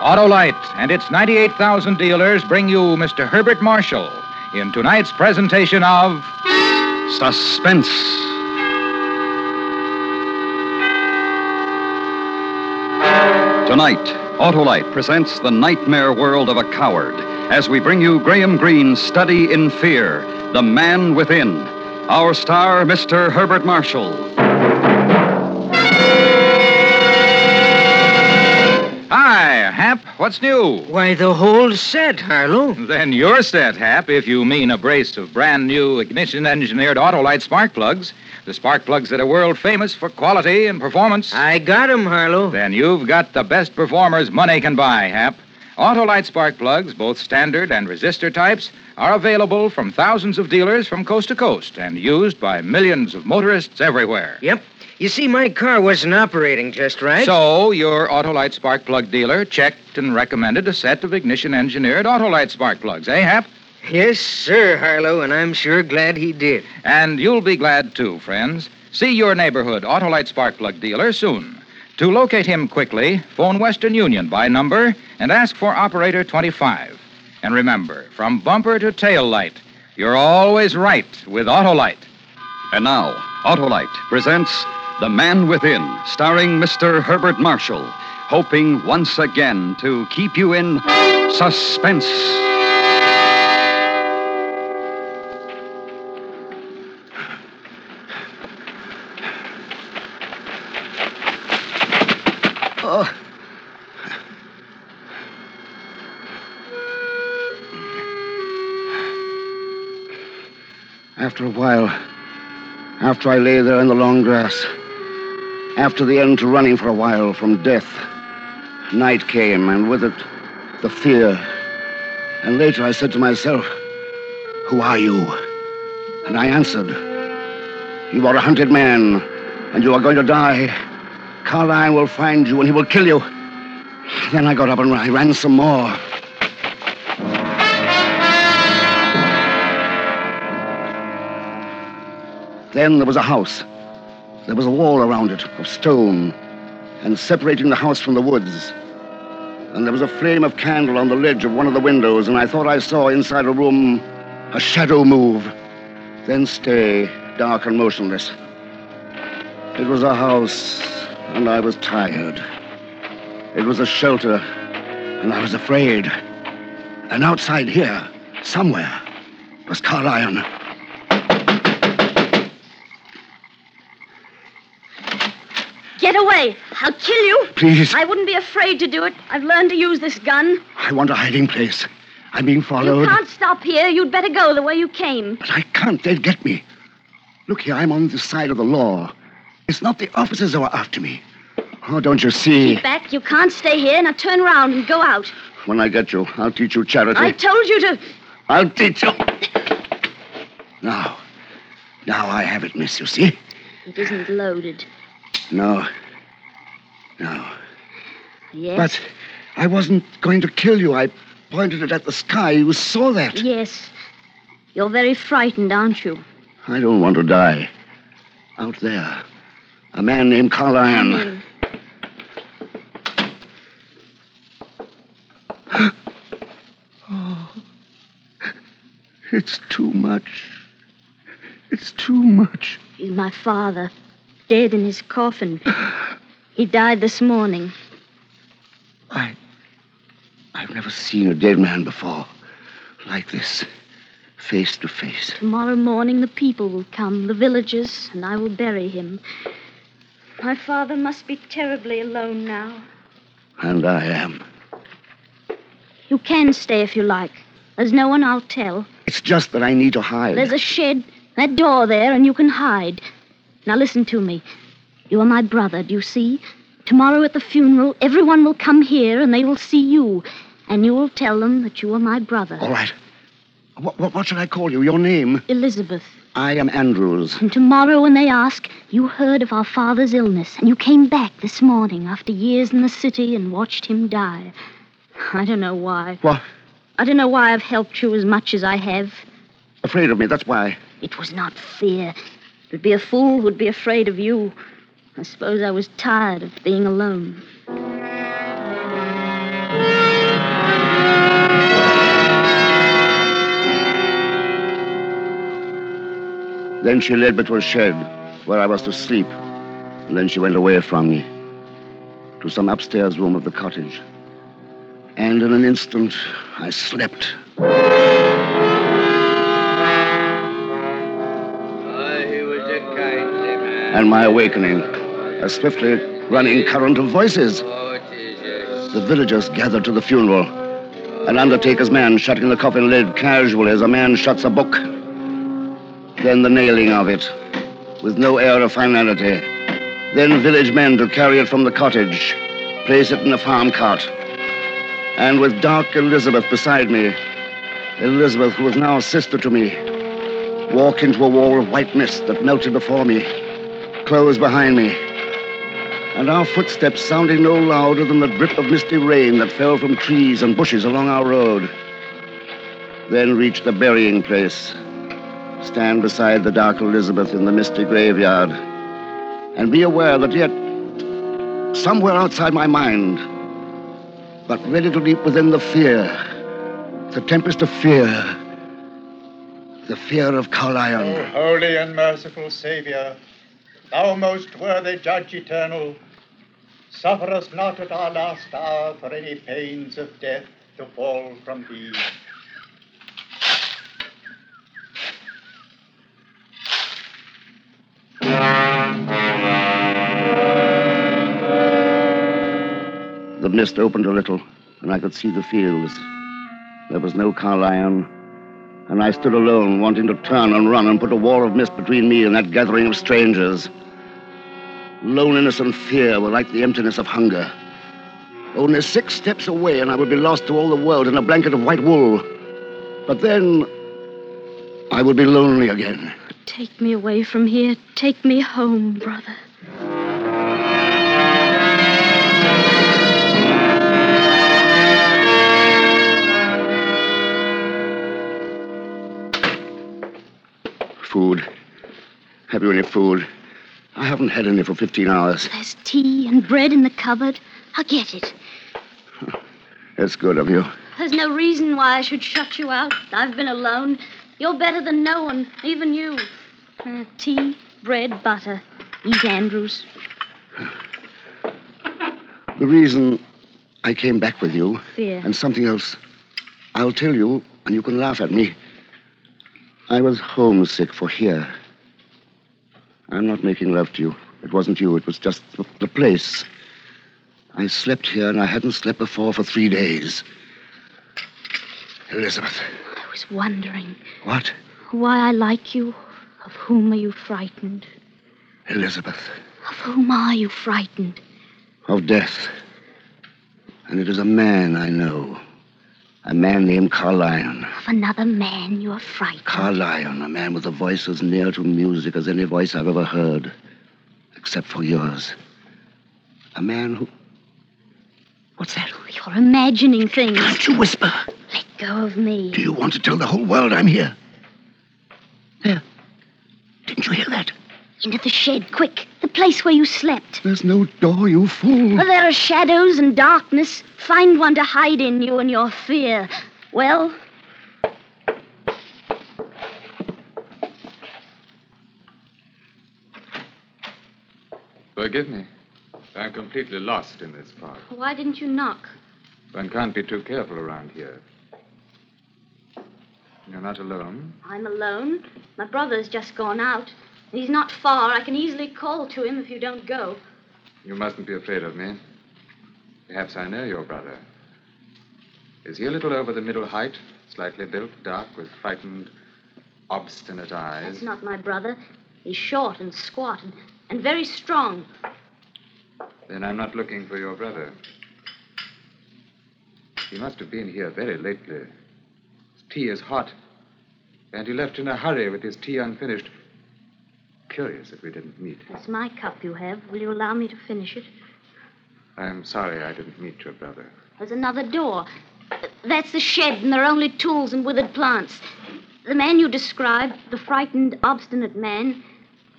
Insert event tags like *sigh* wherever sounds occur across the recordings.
Autolite and its 98,000 dealers bring you Mr. Herbert Marshall in tonight's presentation of Suspense. Tonight, Autolite presents The Nightmare World of a Coward as we bring you Graham Greene's Study in Fear The Man Within. Our star, Mr. Herbert Marshall. Hi, Hap. What's new? Why, the whole set, Harlow. Then you're set, Hap, if you mean a brace of brand new ignition engineered Autolite spark plugs. The spark plugs that are world famous for quality and performance. I got 'em, Harlow. Then you've got the best performers money can buy, Hap. Autolite spark plugs, both standard and resistor types, are available from thousands of dealers from coast to coast and used by millions of motorists everywhere. Yep. You see, my car wasn't operating just right. So, your Autolite spark plug dealer checked and recommended a set of ignition engineered Autolite spark plugs, eh, Hap? Yes, sir, Harlow, and I'm sure glad he did. And you'll be glad too, friends. See your neighborhood Autolite spark plug dealer soon. To locate him quickly, phone Western Union by number and ask for operator 25. And remember, from bumper to tail light, you're always right with Autolite. And now, Autolite presents The Man Within, starring Mr. Herbert Marshall, hoping once again to keep you in suspense. After a while, after I lay there in the long grass, after the end to running for a while from death, night came, and with it, the fear. And later I said to myself, Who are you? And I answered, You are a hunted man, and you are going to die. Carlyon will find you, and he will kill you. Then I got up and I ran some more. Then there was a house. There was a wall around it of stone, and separating the house from the woods. And there was a flame of candle on the ledge of one of the windows, and I thought I saw inside a room a shadow move, then stay, dark and motionless. It was a house, and I was tired. It was a shelter, and I was afraid. And outside here, somewhere, was Carlyon. Away. I'll kill you. Please. I wouldn't be afraid to do it. I've learned to use this gun. I want a hiding place. I'm being followed. You can't stop here. You'd better go the way you came. But I can't. They'd get me. Look here, I'm on the side of the law. It's not the officers who are after me. Oh, don't you see? Keep back. You can't stay here. Now turn around and go out. When I get you, I'll teach you charity. I told you to. I'll teach you. Now, now I have it, miss, you see? It isn't loaded. No. No. Yes. But I wasn't going to kill you. I pointed it at the sky. You saw that. Yes. You're very frightened, aren't you? I don't want to die. Out there, a man named Carlyon. Mm. *gasps* It's too much. It's too much. He's my father, dead in his coffin. *sighs* He died this morning. I. I've never seen a dead man before. Like this. Face to face. Tomorrow morning, the people will come, the villagers, and I will bury him. My father must be terribly alone now. And I am. You can stay if you like. There's no one I'll tell. It's just that I need to hide. There's a shed, that door there, and you can hide. Now listen to me. You are my brother, do you see? Tomorrow at the funeral, everyone will come here and they will see you. And you will tell them that you are my brother, All right. What, what, what should I call you? Your name? Elizabeth. I am Andrews. And tomorrow, when they ask, you heard of our father's illness, and you came back this morning after years in the city and watched him die. I don't know why. What? I don't know why I've helped you as much as I have. Afraid of me, that's why. It was not fear. It would be a fool who'd be afraid of you. I suppose I was tired of being alone. Then she led me to a shed where I was to sleep, and then she went away from me to some upstairs room of the cottage. And in an instant, I slept. And my awakening a swiftly running current of voices. The villagers gathered to the funeral. An undertaker's man shutting the coffin lid casually as a man shuts a book. Then the nailing of it, with no air of finality. Then village men to carry it from the cottage, place it in a farm cart. And with dark Elizabeth beside me, Elizabeth, who was now sister to me, walk into a wall of white mist that melted before me, close behind me, and our footsteps sounding no louder than the drip of misty rain that fell from trees and bushes along our road. Then reach the burying place, stand beside the dark Elizabeth in the misty graveyard, and be aware that yet, somewhere outside my mind, but ready to leap within the fear, the tempest of fear, the fear of Carlyon. O holy and merciful Savior, thou most worthy Judge eternal, suffer us not at our last hour for any pains of death to fall from thee. The mist opened a little, and I could see the fields. There was no Carlyon, and I stood alone, wanting to turn and run and put a wall of mist between me and that gathering of strangers. Loneliness and fear were like the emptiness of hunger. Only six steps away, and I would be lost to all the world in a blanket of white wool. But then, I would be lonely again. Take me away from here. Take me home, brother. Food. Have you any food? I haven't had any for 15 hours. There's tea and bread in the cupboard. I'll get it. That's good of you. There's no reason why I should shut you out. I've been alone. You're better than no one, even you. Uh, tea, bread, butter. Eat Andrews. The reason I came back with you, Fear. and something else, I'll tell you, and you can laugh at me. I was homesick for here. I'm not making love to you. It wasn't you, it was just the, place. I slept here, and I hadn't slept before for three days. Elizabeth. I was wondering What? why I like you. Of whom are you frightened? Elizabeth. Of whom are you frightened? Of death. And it is a man I know. A man named Carlyon. Of another man you are frightened. Carlyon, a man with a voice as near to music as any voice I've ever heard, except for yours. A man who. What's that? You're imagining things. Can't you whisper? Let go of me. Do you want to tell the whole world I'm here? There. Didn't you hear that? Into the shed, quick. The place where you slept. There's no door, you fool. Well, there are shadows and darkness. Find one to hide in you and your fear. Well, Forgive me. I'm completely lost in this fog. why didn't you knock? One can't be too careful around here. You're not alone? I'm alone. My brother's just gone out. He's not far. I can easily call to him if you don't go. You mustn't be afraid of me. Perhaps I know your brother. Is he a little over the middle height, slightly built, dark, with frightened, obstinate eyes? That's not my brother. He's short and squat and, and very strong. Then I'm not looking for your brother. He must have been here very lately. His tea is hot. And he left in a hurry with his tea unfinished. Curious that we didn't meet. That's my cup you have. Will you allow me to finish it? I'm sorry I didn't meet your brother. There's another door. That's the shed, and there are only tools and withered plants. The man you described, the frightened, obstinate man,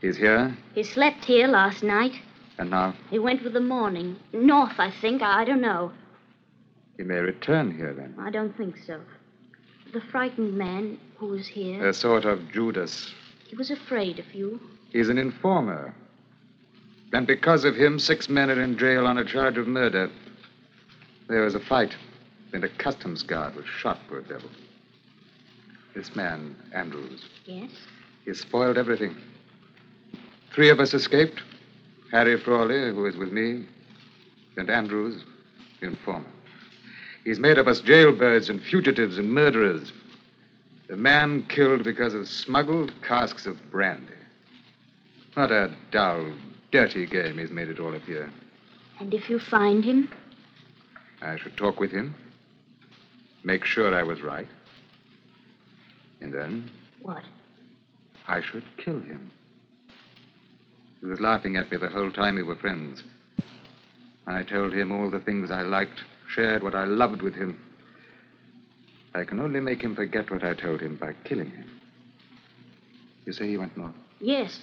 He's here, he slept here last night. and now He went with the morning. North, I think. I don't know. he may return here then. I don't think so. The frightened man who was here. A sort of Judas, He was afraid of you. He's an informer. And because of him, six men are in jail on a charge of murder. There was a fight, and a customs guard was shot, poor devil. This man, Andrews, Yes? he spoiled everything. Three of us escaped. Harry Frawley, who is with me, and Andrews, the informer. He's made of us jailbirds and fugitives and murderers. The man killed because of smuggled casks of brandy. What a dull, dirty game he's made it all appear. And if you find him, I should talk with him, make sure I was right, and then what? I should kill him. He was laughing at me the whole time we were friends. I told him all the things I liked, shared what I loved with him. I can only make him forget what I told him by killing him. You say he went north? Yes.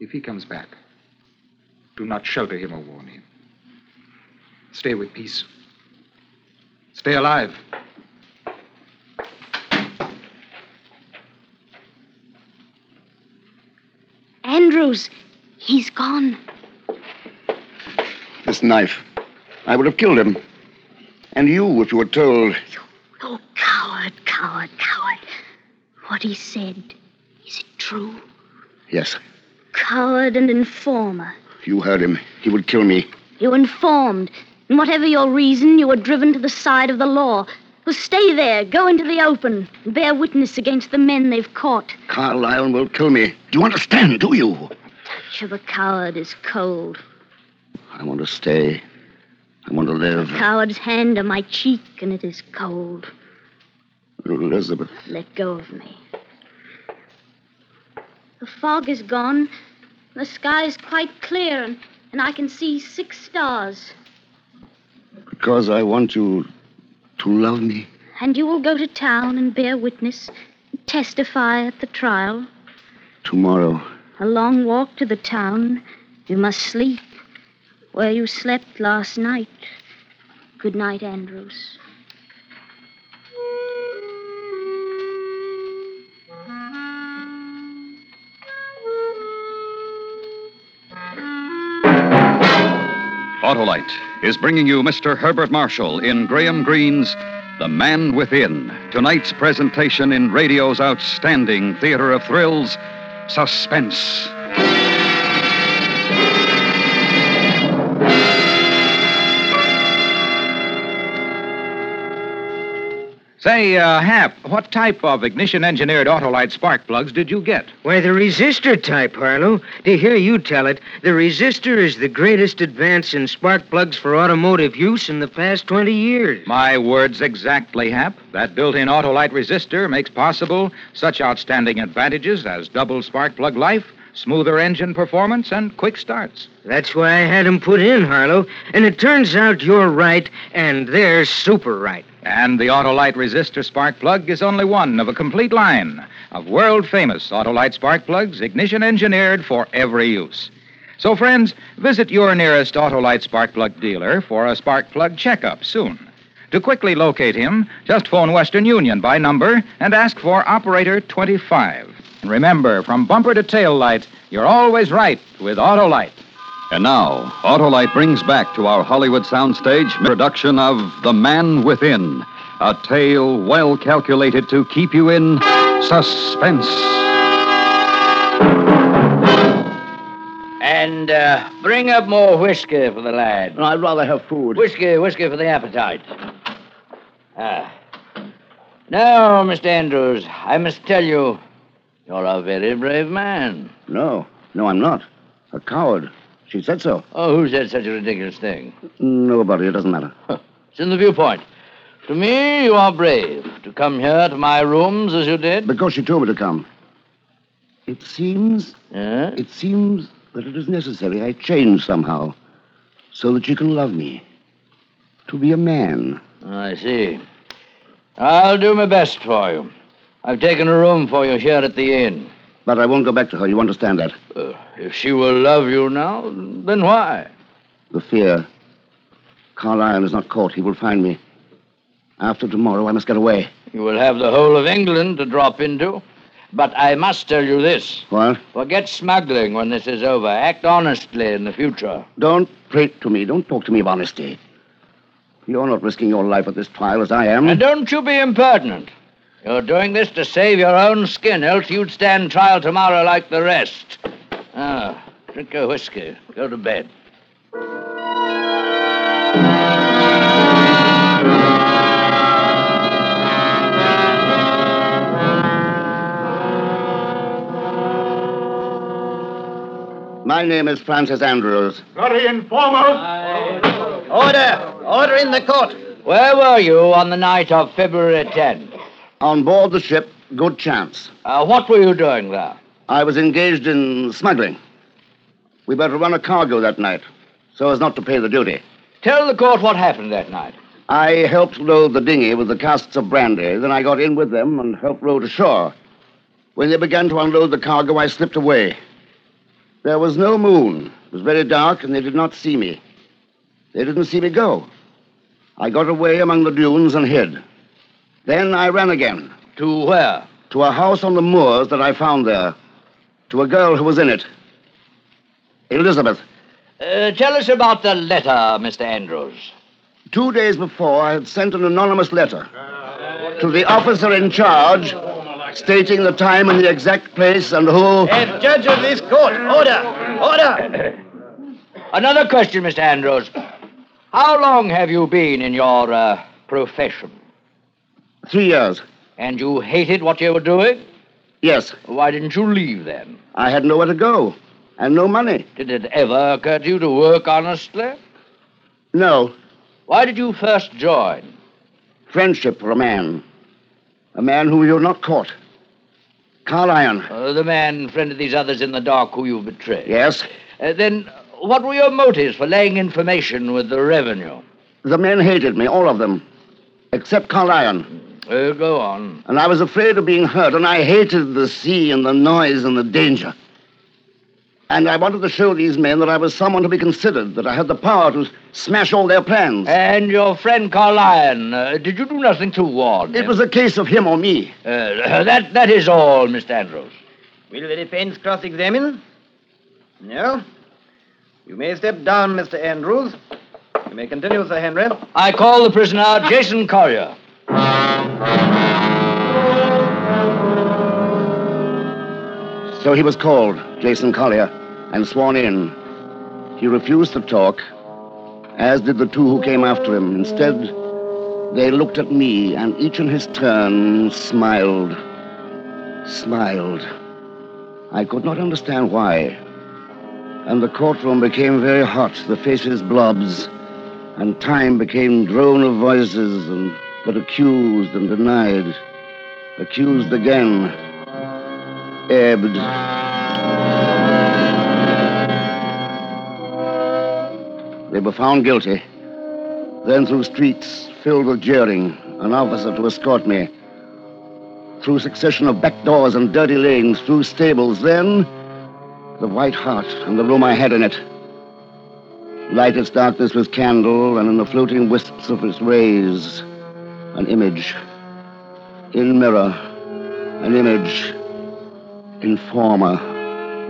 If he comes back, do not shelter him or warn him. Stay with peace. Stay alive. Andrews, he's gone. This knife. I would have killed him. And you, if you were told. Oh, coward, coward, coward. What he said, is it true? Yes, Coward and informer. you heard him. He would kill me. You informed. And whatever your reason, you were driven to the side of the law. Well, stay there, go into the open, and bear witness against the men they've caught. Carlyon will kill me. Do you understand, do you? Touch of a coward is cold. I want to stay. I want to live. Coward's hand on my cheek, and it is cold. Elizabeth. Let go of me. The fog is gone. The sky is quite clear, and, and I can see six stars. Because I want you to love me. And you will go to town and bear witness, testify at the trial. Tomorrow. A long walk to the town. You must sleep where you slept last night. Good night, Andrews. Autolite is bringing you Mr. Herbert Marshall in Graham Greene's The Man Within. Tonight's presentation in radio's outstanding theater of thrills, Suspense. Say, uh, Hap, what type of ignition engineered Autolite spark plugs did you get? Why, the resistor type, Harlow. To hear you tell it, the resistor is the greatest advance in spark plugs for automotive use in the past 20 years. My words exactly, Hap. That built in Autolite resistor makes possible such outstanding advantages as double spark plug life, smoother engine performance, and quick starts. That's why I had 'em put in, Harlow. And it turns out you're right, and they're super right. And the Autolite resistor spark plug is only one of a complete line of world famous Autolite spark plugs, ignition engineered for every use. So, friends, visit your nearest Autolite spark plug dealer for a spark plug checkup soon. To quickly locate him, just phone Western Union by number and ask for Operator 25. And remember, from bumper to tail light, you're always right with Autolite. And now, Autolite brings back to our Hollywood soundstage production of The Man Within, a tale well calculated to keep you in suspense. And uh, bring up more whiskey for the lad. I'd rather have food. Whiskey, whiskey for the appetite. Ah. Now, Mr. Andrews, I must tell you, you're a very brave man. No, no, I'm not. A coward. She said so. Oh, who said such a ridiculous thing? Nobody. It doesn't matter. It's in the viewpoint. To me, you are brave to come here to my rooms as you did. Because she told me to come. It seems. Yeah? It seems that it is necessary I change somehow so that you can love me. To be a man. I see. I'll do my best for you. I've taken a room for you here at the inn. But I won't go back to her. You understand that? Uh, if she will love you now, then why? The fear. Carlyon is not caught. He will find me. After tomorrow, I must get away. You will have the whole of England to drop into. But I must tell you this. What? Forget smuggling when this is over. Act honestly in the future. Don't prate to me. Don't talk to me of honesty. You're not risking your life at this trial as I am. And don't you be impertinent. You're doing this to save your own skin, else you'd stand trial tomorrow like the rest. Ah, drink your whiskey. Go to bed. My name is Francis Andrews. Very informal. Order! Order in the court! Where were you on the night of February 10th? On board the ship, Good Chance. Uh, what were you doing there? I was engaged in smuggling. We better run a cargo that night, so as not to pay the duty. Tell the court what happened that night. I helped load the dinghy with the casks of brandy. Then I got in with them and helped row to shore. When they began to unload the cargo, I slipped away. There was no moon. It was very dark, and they did not see me. They didn't see me go. I got away among the dunes and hid. Then I ran again. To where? To a house on the moors that I found there. To a girl who was in it. Elizabeth. Uh, tell us about the letter, Mr. Andrews. Two days before, I had sent an anonymous letter to the officer in charge stating the time and the exact place and who. And judge of this court, order! Order! Another question, Mr. Andrews. How long have you been in your uh, profession? Three years. And you hated what you were doing? Yes. Why didn't you leave then? I had nowhere to go and no money. Did it ever occur to you to work honestly? No. Why did you first join? Friendship for a man. A man whom you're not caught. Carlyon. Uh, the man friend of these others in the dark who you betrayed. Yes. Uh, then, what were your motives for laying information with the revenue? The men hated me, all of them. Except Carlyon. Uh, go on. And I was afraid of being hurt, and I hated the sea and the noise and the danger. And I wanted to show these men that I was someone to be considered, that I had the power to smash all their plans. And your friend Carlyon, uh, did you do nothing to warn It was a case of him or me. Uh, *laughs* that, that is all, Mr. Andrews. Will the defense cross examine? No? You may step down, Mr. Andrews. You may continue, Sir Henry. I call the prisoner Jason Collier. So he was called, Jason Collier, and sworn in. He refused to talk, as did the two who came after him. Instead, they looked at me, and each in his turn smiled. Smiled. I could not understand why. And the courtroom became very hot, the faces blobs, and time became drone of voices, and but accused and denied, accused again, ebbed. They were found guilty. Then through streets filled with jeering, an officer to escort me. Through succession of back doors and dirty lanes, through stables, then the White Hart and the room I had in it. Light its darkness with candle, and in the floating wisps of its rays, an image. In mirror, an image. Informer.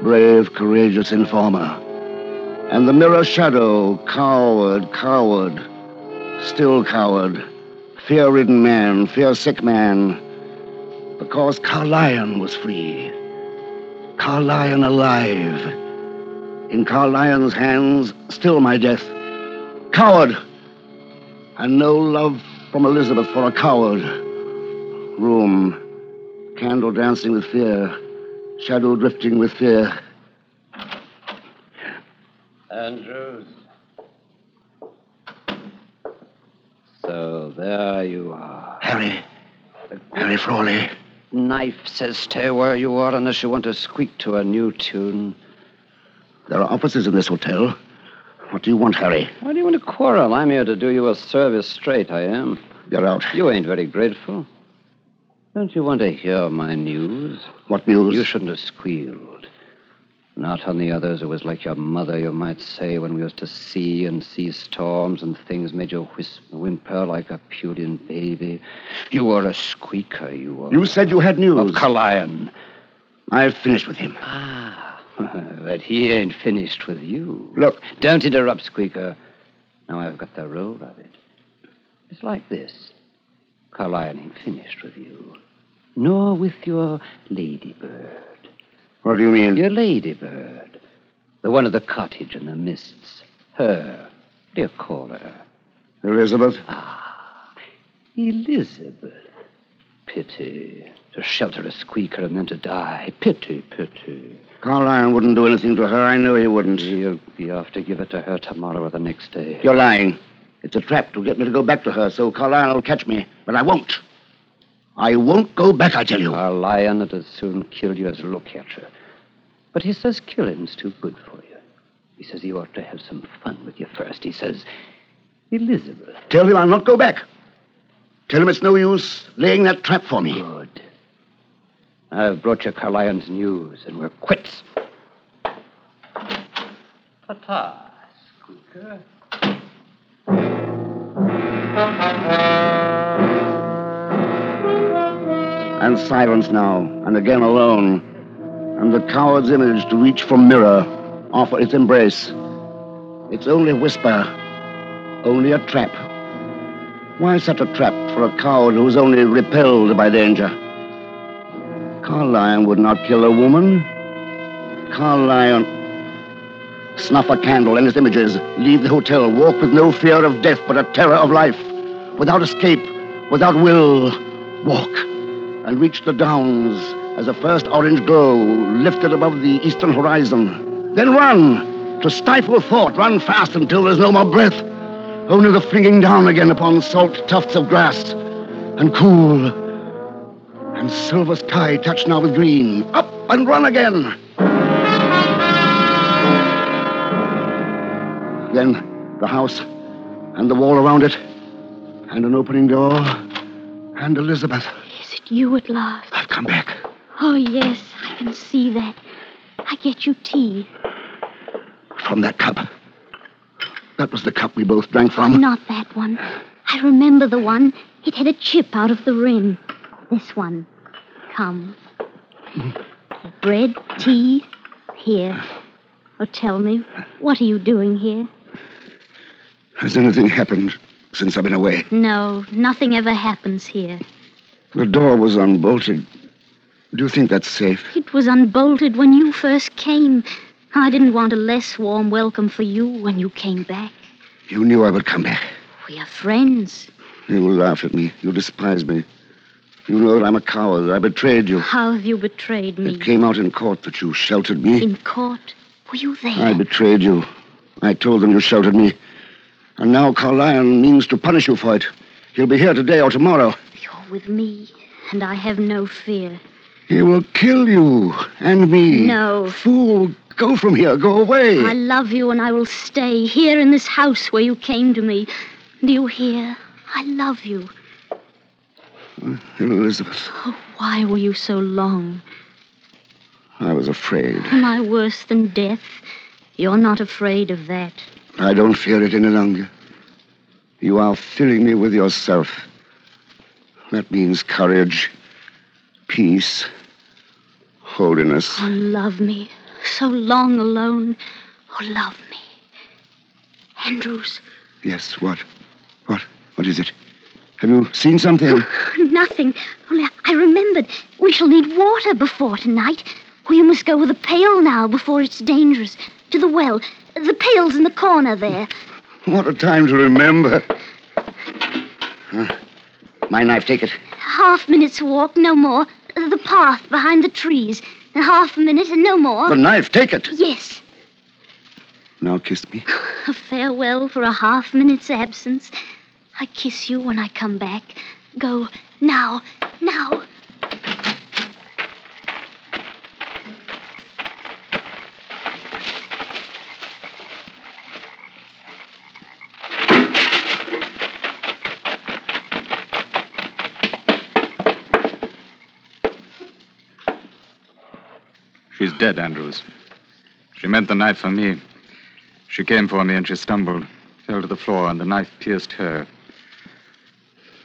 Brave, courageous informer. And the mirror shadow, coward, coward. Still coward. Fear ridden man, fear sick man. Because Carlyon was free. Carlyon alive. In Carlyon's hands, still my death. Coward! And no love from Elizabeth for a coward. Room. Candle dancing with fear. Shadow drifting with fear. Andrews. So there you are. Harry. Harry Frawley. Knife says stay where you are unless you want to squeak to a new tune. There are officers in this hotel. What do you want, Harry? Why do you want to quarrel? I'm here to do you a service straight, I am. You're out. You ain't very grateful. Don't you want to hear my news? What news? You shouldn't have squealed. Not on the others. It was like your mother, you might say, when we was to sea and see storms and things made you whisper, whimper like a puling baby. You were a squeaker, you were. You said you had news. Of Carlyon. I've finished with him. Ah, *laughs* but he ain't finished with you. Look. Don't interrupt, Squeaker. Now I've got the roll of it. It's like this. Carlyon ain't finished with you. Nor with your ladybird. What do you mean? Your ladybird. The one of the cottage in the mists. Her. What do you call her? Elizabeth? Ah, Elizabeth. Pity. To shelter a squeaker and then to die. Pity, pity. Carlyon wouldn't do anything to her. I know he wouldn't. He'll be off to give it to her tomorrow or the next day. You're lying. It's a trap to get me to go back to her, so Carlyon will catch me. But I won't. I won't go back, I tell you. A lion that as soon kill you as look at you. But he says killing's too good for you. He says you ought to have some fun with you first. He says, Elizabeth. Tell him I'll not go back. Tell him it's no use laying that trap for me. Good. I've brought you Carlyon's news, and we're quits. Ta-ta, Squeaker. And silence now, and again alone. And the coward's image to reach for mirror, offer its embrace. It's only a whisper, only a trap. Why such a trap for a coward who's only repelled by danger? Carlyon would not kill a woman. Carlyon. Snuff a candle and its images. Leave the hotel. Walk with no fear of death, but a terror of life. Without escape, without will. Walk and reach the downs as the first orange glow lifted above the eastern horizon. Then run to stifle thought. Run fast until there's no more breath. Only the flinging down again upon salt tufts of grass. And cool. And silver sky touched now with green. Up and run again. Then the house and the wall around it. And an opening door. And Elizabeth. Is it you at last? I've come back. Oh, yes, I can see that. I get you tea. From that cup. That was the cup we both drank from. Not that one. I remember the one. It had a chip out of the rim. This one. Come. Bread, tea, here. Oh, tell me, what are you doing here? Has anything happened since I've been away? No, nothing ever happens here. The door was unbolted. Do you think that's safe? It was unbolted when you first came. I didn't want a less warm welcome for you when you came back. You knew I would come back. We are friends. You will laugh at me. You despise me. You know that I'm a coward. I betrayed you. How have you betrayed me? It came out in court that you sheltered me. In court? Were you there? I betrayed you. I told them you sheltered me. And now Carlyon means to punish you for it. He'll be here today or tomorrow. You're with me, and I have no fear. He will kill you and me. No. Fool, go from here. Go away. I love you, and I will stay here in this house where you came to me. Do you hear? I love you. Elizabeth, Oh, why were you so long? I was afraid. Am I worse than death? You're not afraid of that. I don't fear it any longer. You are filling me with yourself. That means courage, peace, holiness. Oh, love me. So long alone. Oh, love me. Andrews, Yes, what? What? What is it? Have you seen something? *sighs* nothing. Only I remembered. We shall need water before tonight. You must go with a pail now before it's dangerous. To the well. The pail's in the corner there. What a time to remember. Huh. My knife, take it. Half minute's walk, no more. The path behind the trees. Half a minute and no more. The knife, take it. Yes. Now kiss me. *sighs* A farewell for a half minute's absence. I kiss you when I come back. Go now, now. She's dead, Andrews. She meant the knife for me. She came for me and she stumbled, fell to the floor, and the knife pierced her.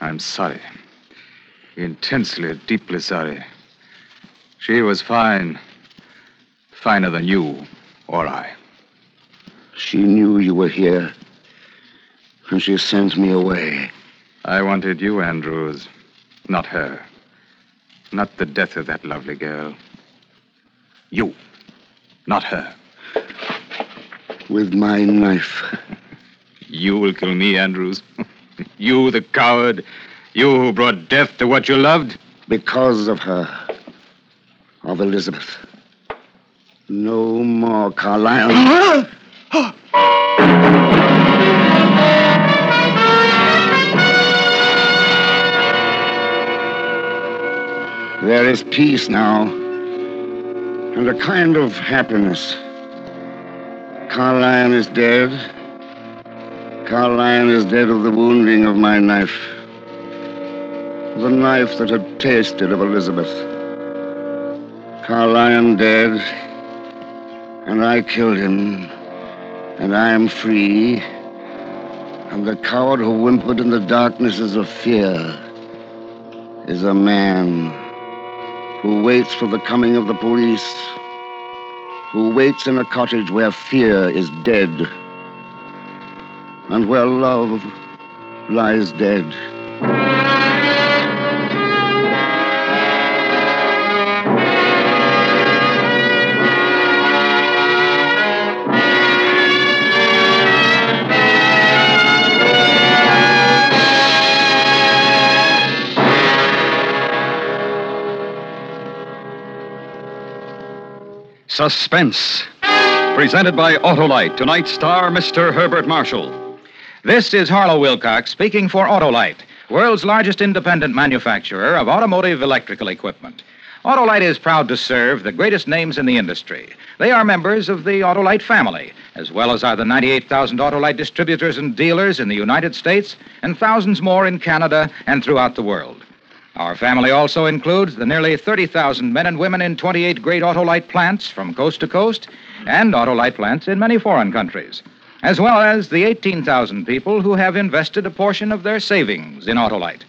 I'm sorry. Intensely, deeply sorry. She was fine. Finer than you or I. She knew you were here, and she sent me away. I wanted you, Andrews, not her. Not the death of that lovely girl. You, not her. With my knife. *laughs* You will kill me, Andrews. *laughs* you, the coward. You who brought death to what you loved. Because of her. Of Elizabeth. No more, Carlyon. There is peace now, and a kind of happiness. Carlyon is dead. Carlyon is dead of the wounding of my knife. The knife that had tasted of Elizabeth. Carlyon dead, and I killed him, and I am free. And the coward who whimpered in the darknesses of fear is a man who waits for the coming of the police, who waits in a cottage where fear is dead, and where love lies dead. Suspense. Presented by Autolite. Tonight's star, Mr. Herbert Marshall. This is Harlow Wilcox speaking for Autolite, world's largest independent manufacturer of automotive electrical equipment. Autolite is proud to serve the greatest names in the industry. They are members of the Autolite family, as well as are the 98,000 Autolite distributors and dealers in the United States and thousands more in Canada and throughout the world. Our family also includes the nearly 30,000 men and women in 28 great Autolite plants from coast to coast and Autolite plants in many foreign countries, as well as the 18,000 people who have invested a portion of their savings in Autolite.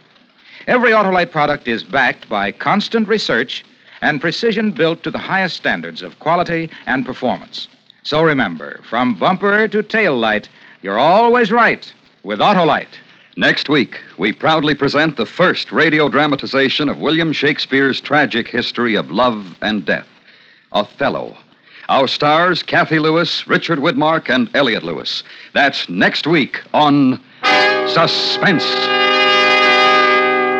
Every Autolite product is backed by constant research and precision built to the highest standards of quality and performance. So remember, from bumper to tail light, you're always right with Autolite. Next week, we proudly present the first radio dramatization of William Shakespeare's tragic history of love and death Othello. Our stars, Cathy Lewis, Richard Widmark, and Elliot Lewis. That's next week on Suspense.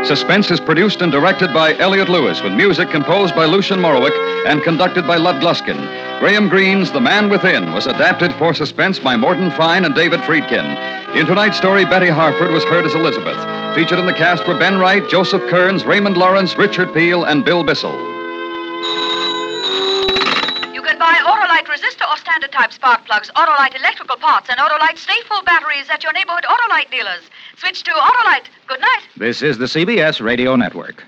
Suspense is produced and directed by Elliot Lewis, with music composed by Lucien Moraweck and conducted by Lud Gluskin. Graham Greene's The Man Within was adapted for Suspense by Morton Fine and David Friedkin. In tonight's story, Betty Harford was heard as Elizabeth. Featured in the cast were Ben Wright, Joseph Kearns, Raymond Lawrence, Richard Peel, and Bill Bissell. Buy Autolite resistor or standard type spark plugs, Autolite electrical parts, and Autolite Sta-Ful batteries at your neighborhood Autolite dealers. Switch to Autolite. Good night. This is the CBS Radio Network.